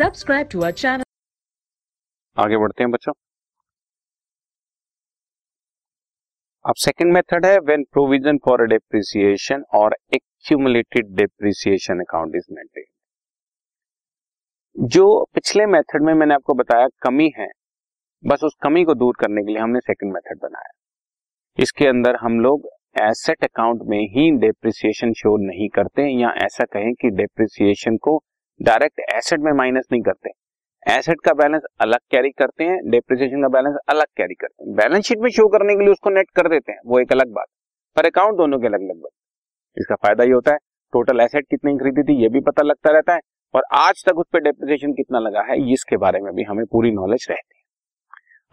Subscribe to our channel आगे बढ़ते हैं बच्चों। अब सेकंड मेथड है when provision for a depreciation और accumulated depreciation account is maintain जो पिछले मेथड में मैंने आपको बताया कमी है, बस उस कमी को दूर करने के लिए हमने सेकंड मेथड बनाया। इसके अंदर हम लोग एसेट अकाउंट में ही डेप्रिसिएशन शो नहीं करते या ऐसा कहें कि डेप्रिसिएशन को डायरेक्ट एसेट में माइनस नहीं करते। एसेट का बैलेंस अलग कैरी करते हैं, डेप्रिसिएशन का बैलेंस अलग कैरी करते हैं। बैलेंस शीट में शो करने के लिए उसको नेट कर देते हैं, वो एक अलग बात। पर अकाउंट दोनों के अलग अलग बात। इसका फ़ायदा ये होता है, टोटल एसेट कितनी खरीदी थी ये भी पता लगता रहता है, और आज तक उस पर डेप्रिसिएशन कितना लगा है, इसके बारे में भी हमें पूरी नॉलेज रहती है।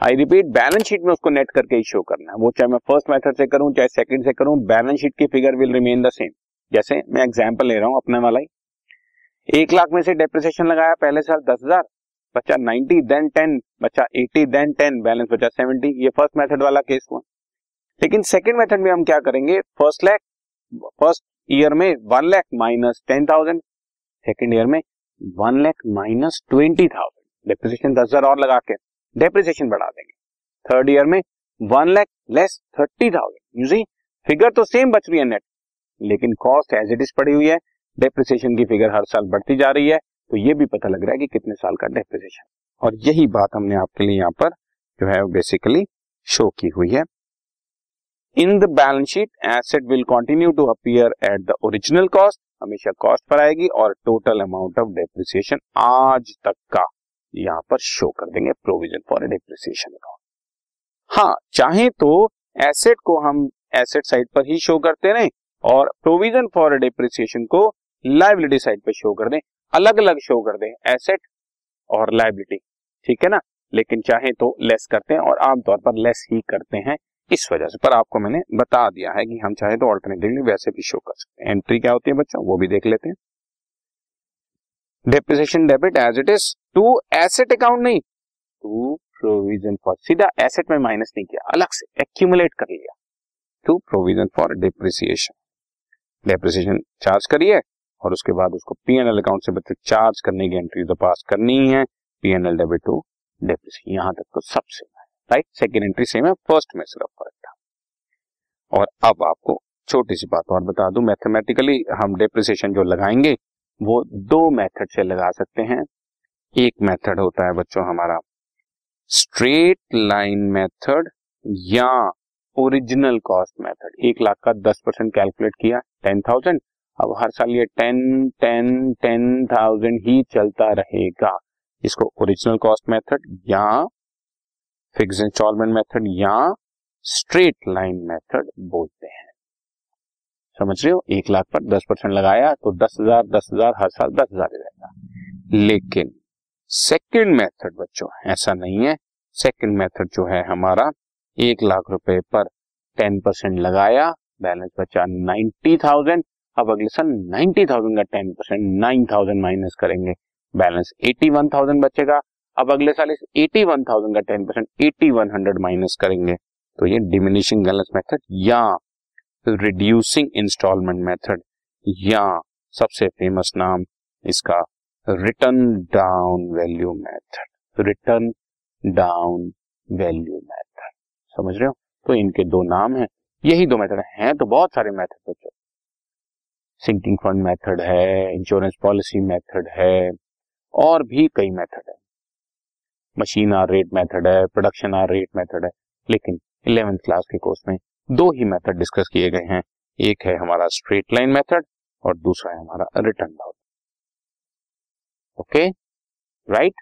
आई रिपीट बैलेंस शीट में उसको नेट करके ही शो करना है। वो चाहे मैं फ़र्स्ट मेथड से करूँ, चाहे सेकंड से करूँ, बैलेंस शीट की figure will remain the same जैसे मैं एग्जांपल ले रहा हूँ, अपने वाला ही। एक लाख में से डेप्रिसिएशन लगाया, पहले साल दस हज़ार बच्चा नाइनटी देन टेन बच्चा एटी देन टेन बैलेंस बचा सेवेंटी ये फ़र्स्ट मेथड वाला केस हुआ। लेकिन सेकेंड मेथड में हम क्या करेंगे? फ़र्स्ट लैख फ़र्स्ट ईयर में one lakh minus ten thousand second year में one lakh minus twenty thousand depreciation दस हज़ार और लगा के डेप्रिसिएशन बढ़ा देंगे। थर्ड ईयर में one lakh less thirty thousand you see figure तो सेम बच रही है नेट लेकिन कॉस्ट एज इट इज़ पड़ी हुई है। डेप्रिसिएशन की फिगर हर साल बढ़ती जा रही है तो ये भी पता लग रहा है कि कितने साल का डेप्रिसिएशन और यही बात हमने आपके लिए यहाँ पर जो है बेसिकली शो की हुई है। In the balance sheet asset will continue to appear at the original cost हमेशा कॉस्ट पर आएगी और टोटल अमाउंट ऑफ़ डेप्रिसिएशन आज तक का यहाँ पर शो कर देंगे प्रोविज़न फॉर डेप्रिसिएशन अकाउंट हाँ चाहे तो एसेट को हम एसेट साइड पर ही शो करते रहे और प्रोविज़न फॉर डेप्रिसिएशन को लाइबिलिटी साइड पर शो कर दें अलग अलग शो कर दें एसेट और लाइबिलिटी ठीक है ना? लेकिन चाहे तो लेस करते हैं और आमतौर पर लेस ही करते हैं इस वजह से। पर आपको मैंने बता दिया है कि हम चाहे तो ऑल्टरनेटिवली वैसे भी शो कर सकते हैं। एंट्री क्या होती है बच्चों? वो भी देख लेते हैं। Depreciation debit as it is to asset account नहीं टू प्रोविज़न फॉर सीधा एसेट में माइनस नहीं किया, अलग से एक्यूमुलेट कर लिया। To provision for depreciation depreciation charge करिए। और उसके बाद उसको पीएनएल अकाउंट से बच्चे चार्ज करने की एंट्री तो पास करनी ही है। पीएनएल डेबिट टू डेप्रिसिएशन यहाँ तक तो सब सेम है राइट सेकेंड एंट्री सेम है फ़र्स्ट में सिर्फ़ फ़र्क था और अब आपको छोटी सी बात और बता दूँ मैथमेटिकली हम डेप्रिसिएशन जो लगाएँगे, वो दो मेथड से लगा सकते हैं। एक मेथड होता है बच्चों हमारा स्ट्रेट लाइन मेथड या ओरिजिनल कॉस्ट मेथड एक लाख का दस परसेंट कैलकुलेट किया टेन थाउज़ेंड अब हर साल ये टेन टेन टेन थाउज़ेंड ही चलता रहेगा। इसको ओरिजिनल कॉस्ट मेथड या फिक्स इंस्टॉलमेंट मेथड या स्ट्रेट लाइन मेथड बोलते हैं। समझ रहे हो? एक लाख पर दस परसेंट लगाया तो दस हज़ार दस हज़ार, हर साल दस हज़ार रहेगा। लेकिन सेकंड मेथड बच्चों, ऐसा नहीं है। सेकंड मेथड जो है हमारा, एक लाख रुपए पर टेन परसेंट लगाया बैलेंस बचा नाइन्टी थाउज़ेंड अब अगले साल नाइन्टी थाउज़ेंड का ten percent, nine thousand minus करेंगे। बैलेंस एटी वन थाउज़ेंड बचेगा। अब अगले साल इस एटी वन थाउज़ेंड का ten percent, eighty one hundred minus करेंगे। तो ये डिमिनिशिंग बैलेंस मेथड या रिड्यूसिंग इंस्टॉलमेंट मेथड या सबसे फ़ेमस नाम इसका written down value method written down value method समझ रहे हो? तो इनके दो नाम हैं। यही दो मेथड हैं। तो बहुत सारे मेथड बच्चों सिंकिंग फंड मेथड है इंश्योरेंस पॉलिसी मेथड है, और भी कई मेथड है। मशीन आर रेट मेथड है प्रोडक्शन आर रेट मेथड है, लेकिन इलेवेंथ क्लास के कोर्स में दो ही मेथड डिस्कस किए गए हैं। एक है हमारा स्ट्रेट लाइन मेथड और दूसरा है हमारा written okay right